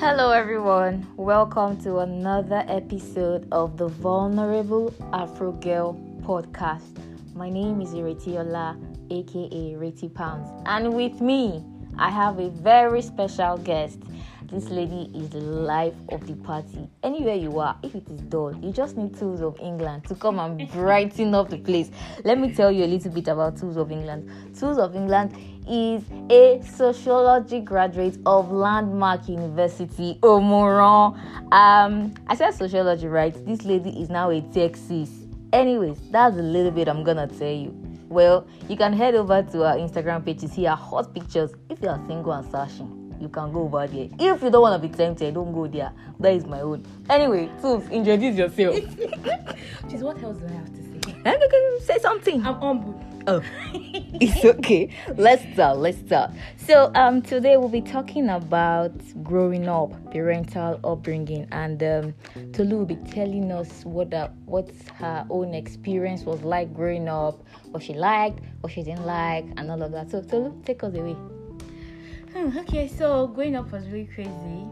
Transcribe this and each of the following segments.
Hello, everyone. Welcome to another episode of the Vulnerable Afro Girl podcast. My name is Iretiola, aka Reti Pounds, and with me, I have a very special guest. This lady is the life of the party. Anywhere you are, if it is dull, you just need Tools of England to come and brighten up the place. Let me tell you a little bit about Tools of England. Tools of England is a sociology graduate of Landmark University, Omu-Aran. Um, I said sociology, right? This lady is now a Texas. Anyways, that's a little bit I'm gonna tell you. Well, you can head over to our Instagram page to see our hot pictures if you are single and searching you can go over there. If you don't want to be tempted, don't go there. That is my own. Anyway, Tools, introduce yourself. Jeez, what else do I have to say? say something. I'm humble. Oh, it's okay. Let's start. Let's start. So, um, today we'll be talking about growing up, parental upbringing, and um, Tolu will be telling us what the, what her own experience was like growing up, what she liked, what she didn't like, and all of that. So, Tolu, take us away. Hmm, okay, so growing up was really crazy,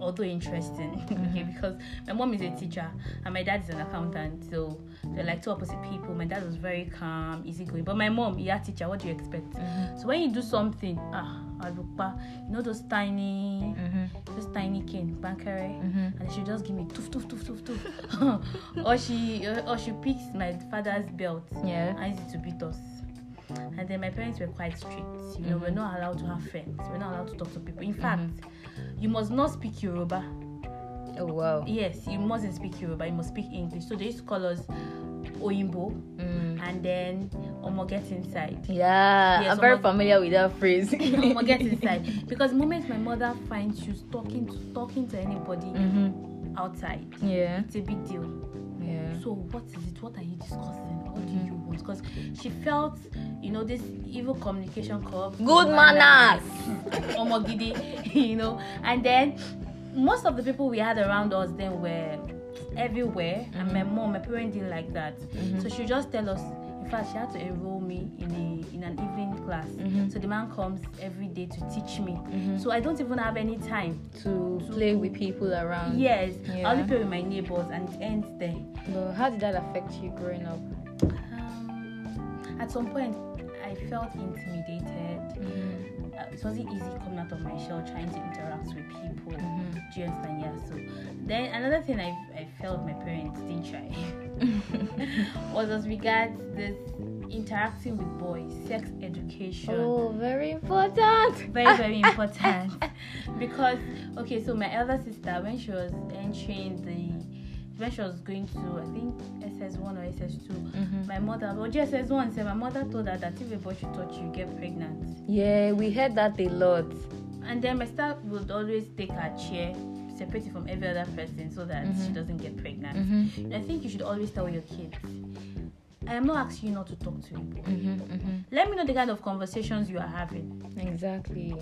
although interesting. okay, Mm-hmm. because my mom is a teacher and my dad is an accountant, so they're like two opposite people. My dad was very calm, easygoing, but my mom, yeah, teacher. What do you expect? Mm-hmm. So when you do something, ah, alupa, you know those tiny, Mm-hmm. those tiny cane, bankere, Mhm. and she just give me toof toof toof toof toof, or she or she picks my father's belt Yeah. and used to beat us. And then my parents were quite strict. You know, we're not allowed to have friends. We're not allowed to talk to people. In fact, you must not speak Yoruba. Oh wow. Yes, you mustn't speak Yoruba. You must speak English. So they used to call us Oyinbo, Mm. and then Omo get inside. Yeah, Yes, I'm very almost- familiar with that phrase. Omo get inside. Because the moment my mother finds you talking to talking to anybody mm-hmm. outside, Yeah. it's a big deal. So what is it? What are you discussing? What do you want? Because she felt, you know, this evil communication called Good manners. Omogidi, you know. And then most of the people we had around us then were everywhere, and my mom, my parents didn't like that. Mhm. So she just tell us. Fact, she had to enroll me in a in an evening class. Mhm. So the man comes every day to teach me. Mhm. So I don't even have any time. to play with people around. Yes, Yeah. I only play with my neighbors, and it ends there. How did that affect you growing up? Um, at some point, I felt intimidated. Mm-hmm. Uh, it wasn't easy coming out of my shell trying to interact with people. Mm-hmm. Do you understand? Yeah. So then another thing I, I felt my parents didn't try was as regards this interacting with boys, sex education. oh, very important. Very very important because okay, so my elder sister when she was entering the when she was going to I think SS1 or SS2, Mhm. my mother, well, GSS1 said my mother told her that if a boy should touch you, you get pregnant. Yeah, we heard that a lot. And then my sister would always take her chair, separate it from every other person so that she Mhm. doesn't get pregnant. Mm-hmm. I think you should always tell your kids. I am not asking you not to talk to boy. Mm-hmm. Mm-hmm. Let me know the kind of conversations you are having. Exactly.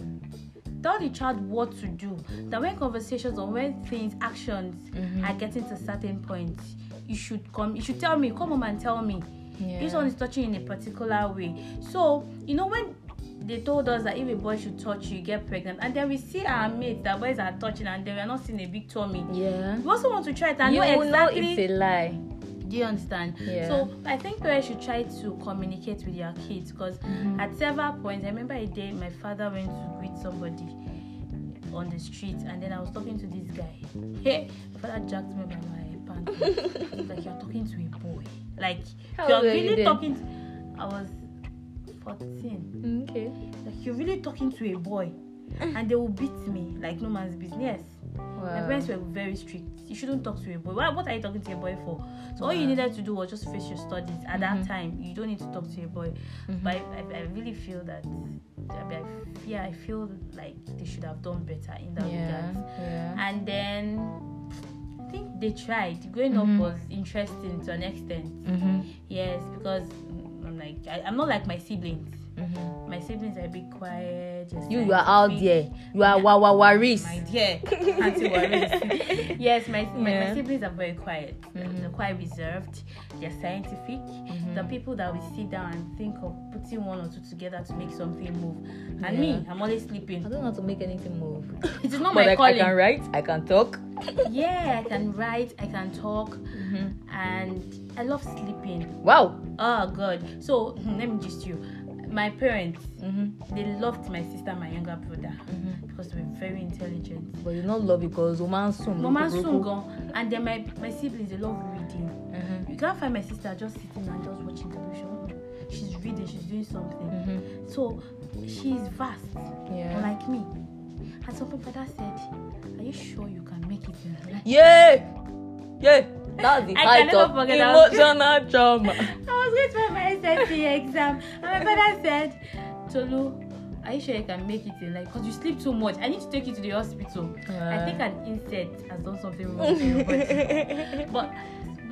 Tell the child what to do. That when conversations or when things, actions Mhm. are getting to certain points, you should come. You should tell me. Come home and tell me. Yeah. This one is touching in a particular way. So, you know, when they told us that if a boy should touch you, you get pregnant, and then we see our mates that boys are touching and then we are not seeing a big tummy. Yeah. We also want to try it and you know exactly. know it's a lie. Do you understand? Yeah. So I think parents should try to communicate with their kids because Mhm. at several points, I remember a day my father went to greet somebody on the street and then I was talking to this guy. Hey, my father jacked me by my pants. Like you're talking to a boy. Like How you're were you really talking. To, I was 14. Okay. Like you're really talking to a boy, and they will beat me like no man's business. My parents were very strict. You shouldn't talk to a boy. Why, what are you talking to a boy for? So all you needed to do was just face your studies. At that Mhm. time, you don't need to talk to a boy. Mhm. But I, I, I really feel that, I, mean, I, yeah, I feel like they should have done better in that Yeah. regard. Yeah. And then I think they tried. Growing Mhm. up was interesting to an extent. Mm-hmm. Yes, because I'm like I, I'm not like my siblings. Mhm. My siblings are a bit quiet. You, you are out there. You are wawa waris. My dear, auntie yes, my, my, my siblings are very quiet. They're- Mhm. They're quite reserved. They're scientific. Mhm. The people that will sit down and think of putting one or two together to make something move. And Yeah. me, I'm always sleeping. I don't know how to make anything move. it is not but my I calling. can write, I can talk. yeah, I can write, I can talk, Mhm. and I love sleeping. Wow. Oh God. So let me just you. My parents, Mm-hmm. they loved my sister, my younger brother, Mm-hmm. because they were very intelligent. But you not love because woman soon. Mama soon gone, and then my my siblings they love reading. Mm-hmm. You can't find my sister just sitting and just watching television. She's reading, she's doing something. Mm-hmm. So she's vast, Yeah. unlike me. And so my father said, "Are you sure you can make it in life?" Yeah. Yeah. That's the I height of emotional trauma. I was going to my SSC exam, and my father said, "Tolu, are you sure you can make it in life? Because you sleep too much. I need to take you to the hospital." I think an insect has done something wrong with your body. But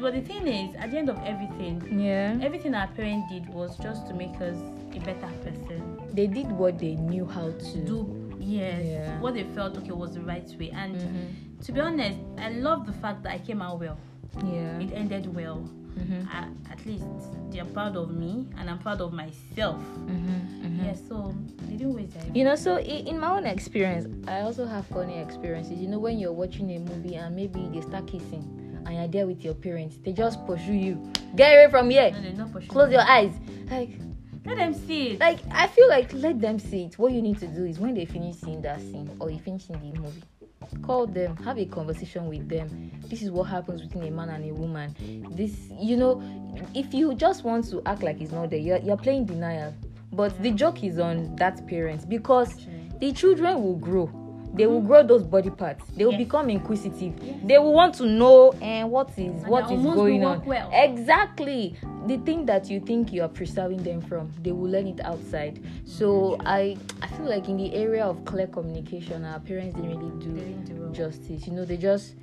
but the thing is, at the end of everything, yeah. everything our parents did was just to make us a better person. They did what they knew how to Do yes, Yeah. what they felt okay was the right way. And Mhm. to be honest, I love the fact that I came out well. Yeah. It ended well. Mhm. I, at least they are proud of me, and I'm proud of myself. Mhm. Mhm. Yeah, so they didn't waste their You know, so in my own experience, I also have funny experiences. You know, when you're watching a movie and maybe they start kissing and you're there with your parents, they just pursue you. Get away from here. No, they're Close your eyes. Like, Let them see it. like I feel like let them see it. What you need to do is when they finish seeing that scene or you finish seeing the movie, call them, have a conversation with them. This is what happens between a man and a woman. This, you know, if you just want to act like it's not there, you're, you're playing denial. But the joke is on that parent because the children will grow. They will grow those body parts. They will Yes. become inquisitive. Yes. They will want to know and what is And what is going on. well. Exactly. The thing that you think you are preserving them from, they will learn it outside. So I I feel like in the area of clear communication, our parents didn't really do didn't do justice. You know, they just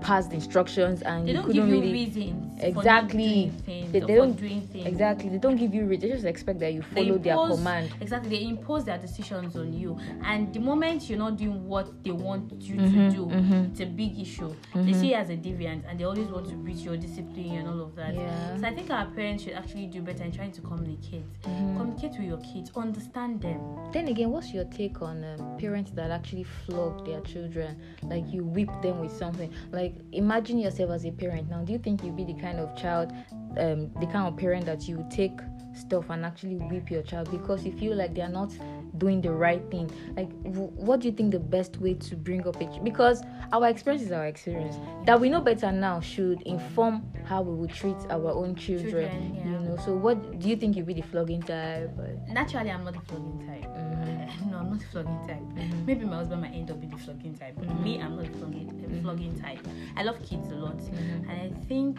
passed instructions and They you don't couldn't give you really reasons Exactly. for not doing things They- they don't- exactly they don't give you reasons they just expect that you follow their command. Exactly, they impose their decisions on you, and the moment you're not doing what they want you Mhm, to do, mhm. it's a big issue. They see you as a deviant, and they always want to breach your discipline and all of that. Yeah. So I think our parents should actually do better in trying to communicate. Mhm. Communicate with your kids, understand them. Then again, what's your take on um, parents that actually flog their children? Like you whip them with something. Like imagine yourself as a parent now. Do you think you'd be the kind of child, um, the kind of parent that you take stuff and actually whip your child because you feel like they are not doing the right thing? Like, w- what do you think the best way to bring up a ch- because our experience is our experience that we know better now should inform how we would treat our own children. Children, yeah. You know. So, what do you think you'd be the flogging type? Naturally, I'm not the flogging type. Mhm. no, I'm not the flogging type. Mhm. Maybe my husband might end up being the flogging type. But Mhm. Me, I'm not the flogging, the flogging type. I love kids a lot, Mhm. and I think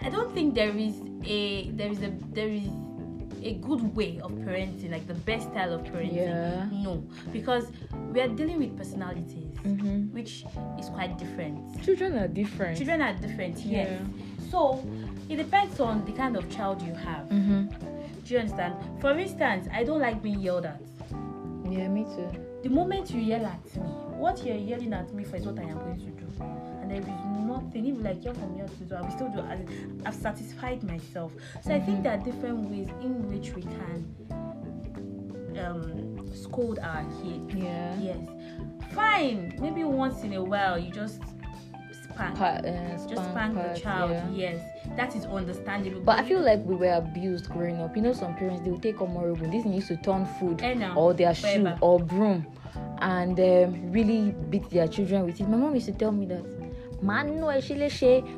I don't think there is a there is a there is a good way of parenting, like the best style of parenting. Yeah. No, because we are dealing with personalities, Mhm. which is quite different. Children are different. Children are different, yes. Yeah. So it depends on the kind of child you have. Mm-hmm. Do you understand? For instance, I don't like being yelled at. Yeah, me too. The moment you yell at me, what you're yelling at me for is what I am going to do. And there is nothing, even like you're from here to do, I will still do as I've satisfied myself. So I think there are different ways in which we can um, scold our kids. Yeah. Yes. Fine. Maybe once in a while you just spank. Pa- uh, just spank spank part, the child. yeah. Yes. That is understandable. But I feel like we were abused growing up. You know, some parents they will take honorable. This used to turn food Eh, or their shoe or broom, and um, really beat their children with it. My mom used to tell me that, "Man, no, she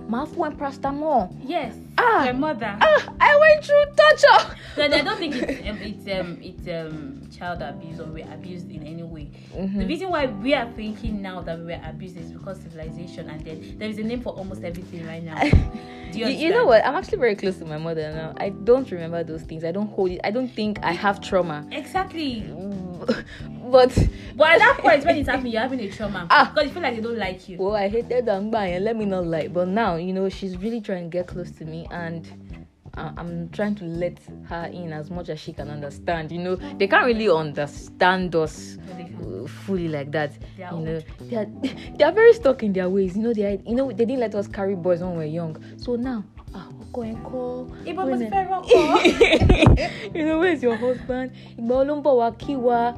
ma fún ẹ paracetamol." Yes. Ah. Your mother. Ah, I went through torture. So I don't think it's um, it's um it's um child abuse or we're abused in any way. Mhm. The reason why we are thinking now that we were abused is because civilization and then there is a name for almost everything right now. You, you, know what? I'm actually very close to my mother now. I don't remember those things. I don't hold it. I don't think I have trauma. Exactly. but But at that point when it's happening, you're having a trauma. Ah. Because you feel like they don't like you. well, I hated Dangba and let me not lie. But now, you know, she's really trying to get close to me and I- I'm trying to let her in as much as she can understand. You know, they can't really understand us No, they can't. uh, fully like that. You know, they are they are very stuck in their ways. You know, they are, you know they didn't let us carry boys when we were young. So now, ah, go and call. Ibo mo ti fẹ́ rọ́pò. you know, where's your husband? Ìgbà wo ló wá kí wa?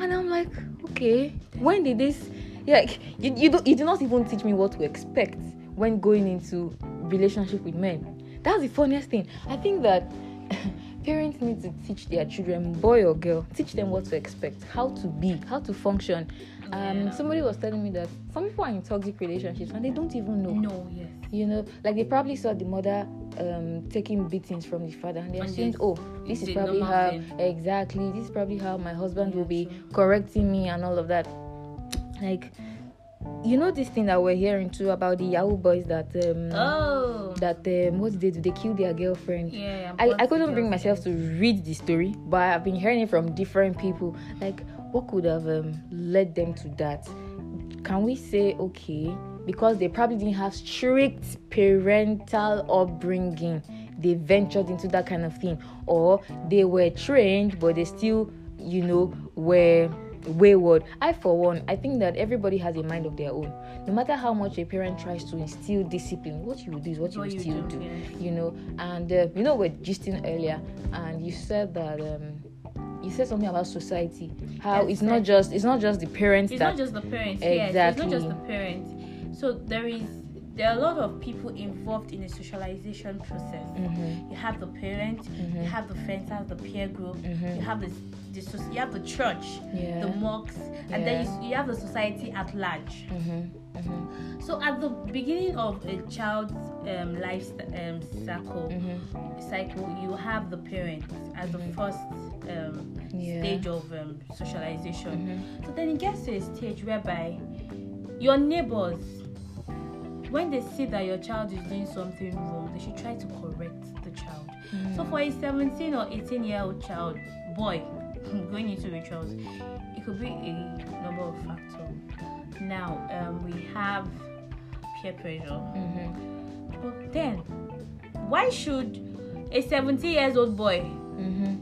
And I'm like, okay, when did this? Yeah, you you, do, you do not even teach me what to expect when going into relationship with men. That's the funniest thing. I think that parents need to teach their children, boy or girl, teach them what to expect, how to be, how to function. Um, Yeah. somebody was telling me that some people are in toxic relationships and they don't even know No, yes. you know like they probably saw the mother um taking beatings from the father and they assumed oh this is probably how thing. exactly this is probably how my husband will be Yeah, true. correcting me and all of that like you know this thing that we're hearing too about the yahoo boys that um Oh. that um what did they do they killed their girlfriend Yeah. I, I couldn't bring myself to read the story, but I've been hearing it from different people. Like, what could have um, led them to that? Can we say, okay, because they probably didn't have strict parental upbringing, they ventured into that kind of thing, or they were trained, but they still, you know, were wayward. I, for one, I think that everybody has a mind of their own. No matter how much a parent tries to instill discipline, what you do is what you What you still do, do you know and uh, you know we're gisting earlier and you said that um you said something about society how Yes, it's not just it's not just the parents It's that not just the parents. Yes, it's not just the parents. So there is there are a lot of people involved in the socialization process. Mhm, You have the parents, Mhm. you have the friends, you have the peer group, Mhm. you have the, the you have the church, Yeah. the mosques, and then you, you have the society at large. mhm, mhm, So at the beginning of a child's um, life um, cycle, mhm. cycle, you have the parents as the first um, Yeah. stage of um, socialization. Mhm. So then it gets to a stage whereby your neighbors, when they see that your child is doing something wrong, they should try to correct the child. So for a 17 or 18 year old child, boy, going into rituals, it could be a number of factors. Now um, we have peer pressure, Mhm, but then why should a 17 years old boy mhm,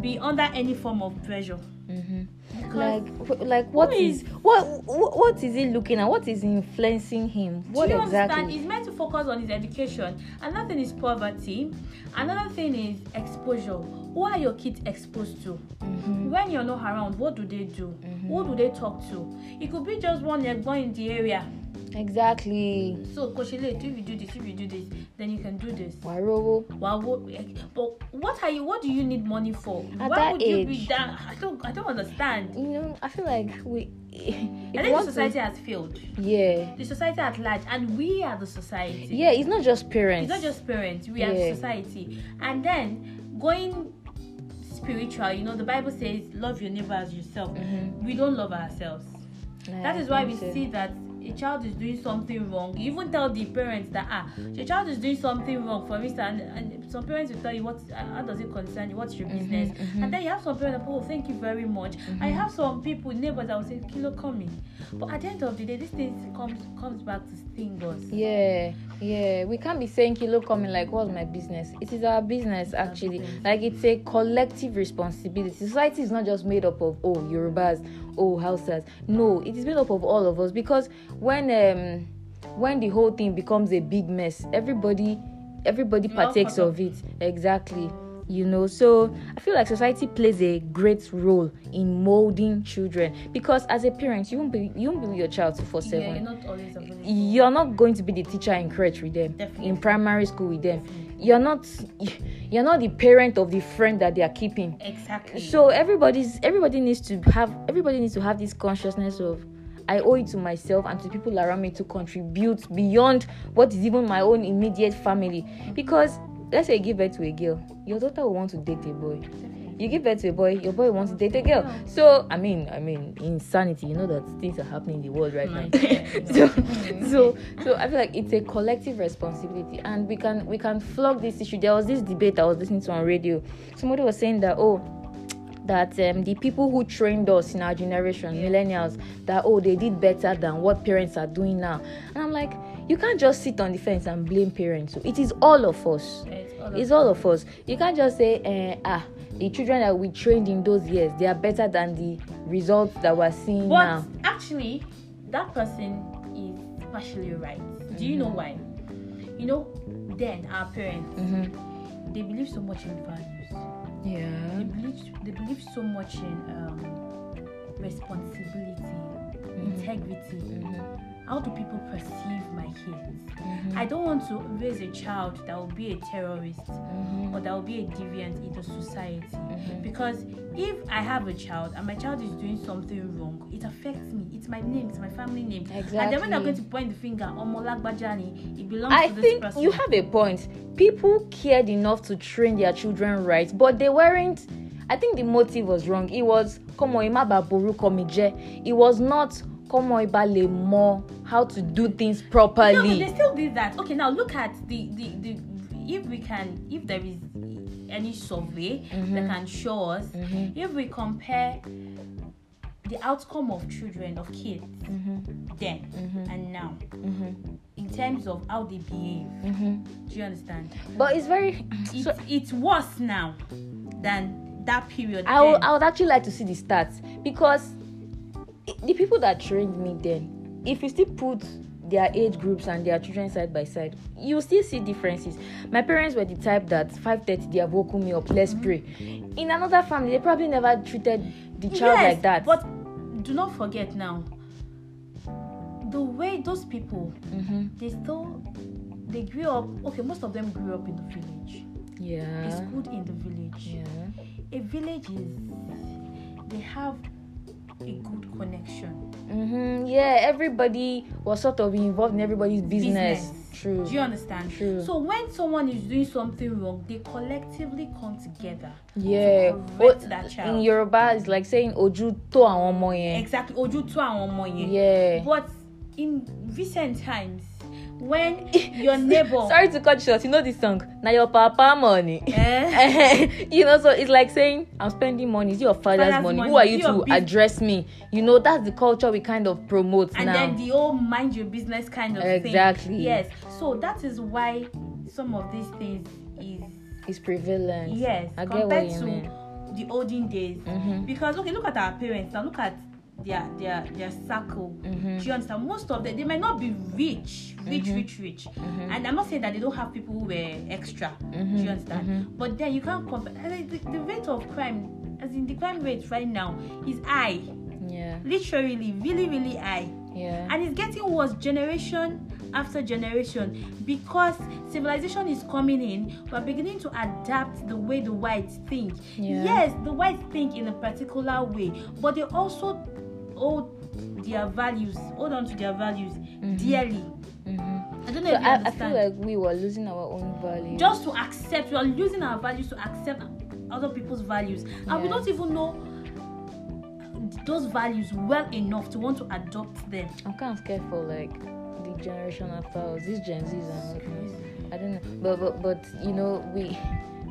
be under any form of pressure? mhm. Like like what Who is what what what is he looking at what is influencing him what Do you understand? exactly He's meant to focus on his education. Another thing is poverty. Another thing is exposure. Who are your kids exposed to? Mhm, When you're not around, what do they do? Mhm. Who do they talk to? It could be just one boy in the area. exactly So, Koshile, if you do this, if you do this, then you can do this. Warowo. What, but what are you? What do you need money for? At Why that would you be age. that? I don't. I don't understand. you know i feel like we I think the want to- society has failed. yeah The society at large, and we are the society. yeah it's not just parents It's not just parents, we are Yeah. society. And then going spiritual, you know, the Bible says, love your neighbor as yourself. Mhm. We don't love ourselves. Yeah, That is why we so. see that a child is doing something wrong. You even tell the parents that, ah, your child is doing something wrong, for instance, and, and some parents will tell you, what, how does it concern you? What's your Mhm, business? mhm. And then you have some parents that, oh, thank you very much. I have some people, neighbors that will say, kilo coming. But at the end of the day, this thing comes comes back to sting us. yeah yeah we can't be saying kilo coming like what's my business it is our business actually like it's a collective responsibility society is not just made up of oh yorubas oh hausas no it is made up of all of us because when um when the whole thing becomes a big mess everybody everybody partakes of it exactly you know so i feel like society plays a great role in molding children because as a parent you won't be you won't be with your child 24 Yeah, 7 you're not always available. you're not going to be the teacher in crèche with them Definitely. in primary school with them you're not you're not the parent of the friend that they are keeping Exactly. so everybody's everybody needs to have everybody needs to have this consciousness of I owe it to myself and to people around me to contribute beyond what is even my own immediate family. Because let's say you give birth to a girl, your daughter will want to date a boy. You give birth to a boy, your boy wants to date a girl. So I mean, I mean, insanity. You know that things are happening in the world right mm. now. so, so, so I feel like it's a collective responsibility, and we can we can flog this issue. There was this debate I was listening to on radio. Somebody was saying that oh that um, the people who trained us in our generation, millennials, that oh they did better than what parents are doing now. And I'm like, you can't just sit on the fence and blame parents. It is all of us. It's all It's all of us. You can't just say, eh, ah, the children that we trained in those years, they are better than the results that we're seeing But now. actually, that person is partially right. Do you Mm-hmm. know why? You know, then our parents Mm-hmm. they believe so much in values. They Yeah. believe they believe so much in um, responsibility, Mm-hmm. How do people perceive my kids? Mm-hmm. I don't want to raise a child that will be a terrorist Mm-hmm. or that will be a deviant in the society. Because if I have a child and my child is doing something wrong, it affects me. It's my name, it's my family name. And then when Exactly. going to point the finger on Molagbajani, it belongs I to this think person. you have a point. People cared enough to train their children right, but they weren't. I think the motive was wrong. It was boru komije. It was not komo ibale more how to do things properly No, they still did that. Okay, now look at the the, the if we can if there is any survey Mm-hmm. that can show us if we compare the outcome of children of kids Mm-hmm. then and now in terms of how they behave. Do you understand? But it's very. It's So it's worse now than that period. I would. I would actually like to see the stats because the people that trained me then, if you still put their age groups and their children side by side, you still see differences. My parents were the type that 5:30 they have woken me up, let's pray. In another family, they probably never treated the child yes, like that. But do not forget now, the way those people Mhm. they still they grew up. Okay, most of them grew up in the village. They yeah, schooled in the village. yeah. A village is they have a good connection. hmm Yeah, everybody was sort of involved in everybody's business. Business. True. Do you understand? True. So when someone is doing something wrong, they collectively come together. yeah. to correct that child. In Yoruba, it's like saying oju to àwọn ọmọ yẹn. Exactly. Ojú tó àwọn ọmọ yẹn. Yeah. But in recent times, when your neighbor Sorry to cut you short. You know this song? Now your papa money. Eh? you know, so it's like saying I'm spending money. It's your father's, Father's money. money. Who are you to bus- address me? You know, that's the culture we kind of promote and now. then the whole mind your business kind of Exactly. thing. Yes. So that is why some of these things is it's prevalent. yes I compared to mean. the olden days. Mhm. Because okay, look at our parents now. Look at their their their circle. Mhm. Do you understand? Most of them they might not be rich, rich, Mm-hmm. rich, rich. And I'm not saying that they don't have people who were extra. Do Mm-hmm. you understand? But then you can't compare. The, the rate of crime, as in the crime rate right now, is high. Yeah. Literally, really, really high. Yeah. And it's getting worse generation after generation because civilization is coming in. We're beginning to adapt the way the whites think. Yeah. Yes, the whites think in a particular way, but they also hold their values, hold on to their values dearly. Mhm. I don't know So if you I, I understand. feel like we were losing our own values. just to accept, we are using our values to accept other people's values, and we Yeah. don't even know those values well enough to want to adopt them. I'm kind of scared for like the generation after us. These Gen Zs and. I don't know, but but but you know we.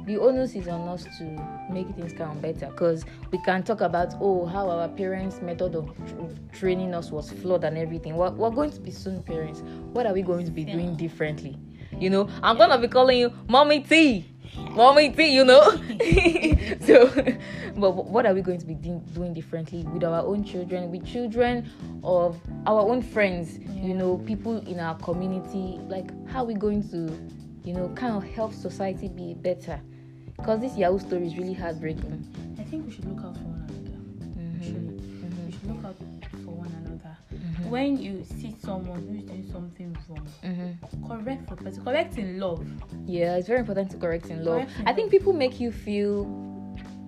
The onus is on us to make things of better because we can talk about oh how our parents' method of tr- training us was flawed and everything. We're, we're going to be soon parents. What are we going to be doing differently? You know, I'm gonna be calling you mommy T, mommy T. You know, so but what are we going to be do- doing differently with our own children, with children of our own friends? You know, people in our community. Like, how are we going to, you know, kind of help society be better? Because this Yahoo story is really heartbreaking. I think we should look out for one another. Mm-hmm. Actually, mm-hmm. we should look out for one another. Mm-hmm. When you see someone who's doing something wrong, Mm-hmm. correct the person. Correct in love. Yeah, it's very important to correct in love. Correct in I think love. people make you feel.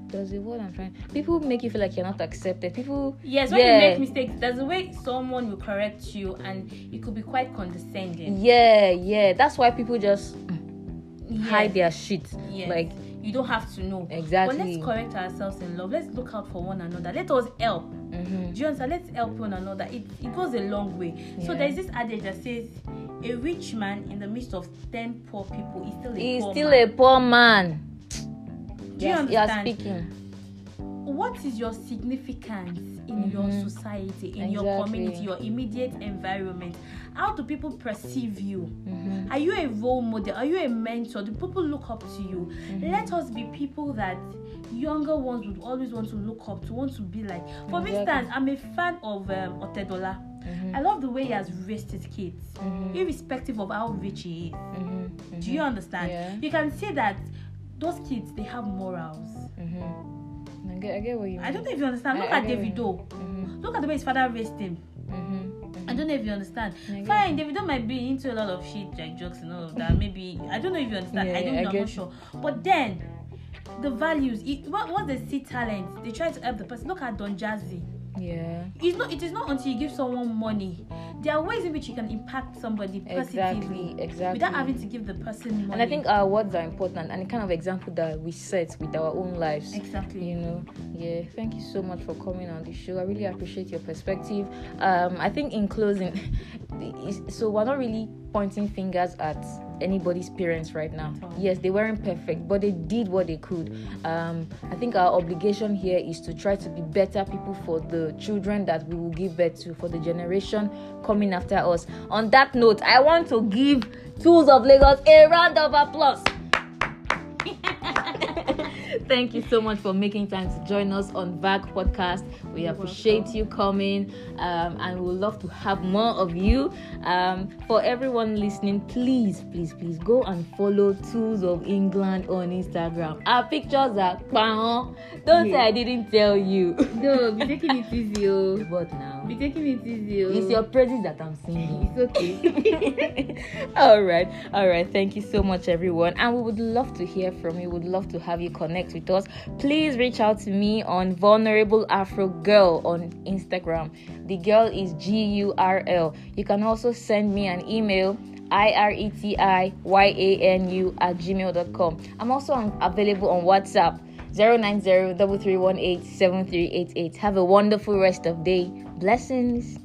Does it what I'm trying? People make you feel like you're not accepted. People. Yes, when Yeah. you make mistakes, there's a way someone will correct you, and it could be quite condescending. Yeah, yeah. That's why people just mm. Yes, hide their shit. yes. Like you don't have to know. Exactly. But let's correct ourselves in love. Let's look out for one another. Let us help. mhm. Do you understand? Let's help one another. It, it goes a long way. So Yeah. there's this adage that says, a rich man in the midst of ten poor people is still a he's poor still man. a poor man. Do you Yes, you're understand? speaking. What is your significance in your Mhm. society, in your community, your immediate environment? How do people perceive you? Mhm. Are you a role model? Are you a mentor? Do people look up to you? Mhm. Let us be people that younger ones would always want to look up to, want to be like. For Exactly. instance, I'm a fan of um, Otedola. Mhm. I love the way he has raised his kids, Mhm. irrespective of how rich he is. Mhm. Do you understand? Yeah. You can see that those kids they have morals. I get, I get what you mean. I don't know if you understand. I- Look I at what you Davido. Mhm. Look at the way his father raised him. Mhm. I don't know if you understand. I Fine, Davido might be into a lot of shit like drugs and all of that. Maybe I don't know if you understand. Yeah, I don't I know. I'm get not sure. But then the values. It, what what they see talent, they try to help the person. Look at Don Jazzy. Yeah. It's not. It is not until you give someone money. There are ways in which you can impact somebody positively Exactly. Exactly. without having to give the person money. and I think our words are important and the kind of example that we set with our own lives. exactly. You know, yeah. Thank you so much for coming on the show. I really appreciate your perspective. Um, I think in closing, so we're not really pointing fingers at anybody's parents right now. Yes, they weren't perfect, but they did what they could. Um, I think our obligation here is to try to be better people for the children that we will give birth to, for the generation coming after us. On that note, I want to give Tools of Lagos a round of applause. Thank you so much for making time to join us on VAG Podcast. We You're appreciate welcome. you coming um, and we would love to have more of you. Um, for everyone listening, please, please, please go and follow Tools of England on Instagram. Our pictures are. Don't say I didn't tell you. No, be taking it easy, oh. what now? Be taking it easy, oh. It's your praises that I'm singing. It's okay. all right all right. Thank you so much everyone. And we would love to hear from you. Would love to have you connect with us. Please reach out to me on vulnerable afro girl on instagram. The girl is g-u-r-l you can also send me an email i-r-e-t-i-y-a-n-u at gmail.com i'm also on, available on whatsapp 090 3318 7388 have a wonderful rest of day blessings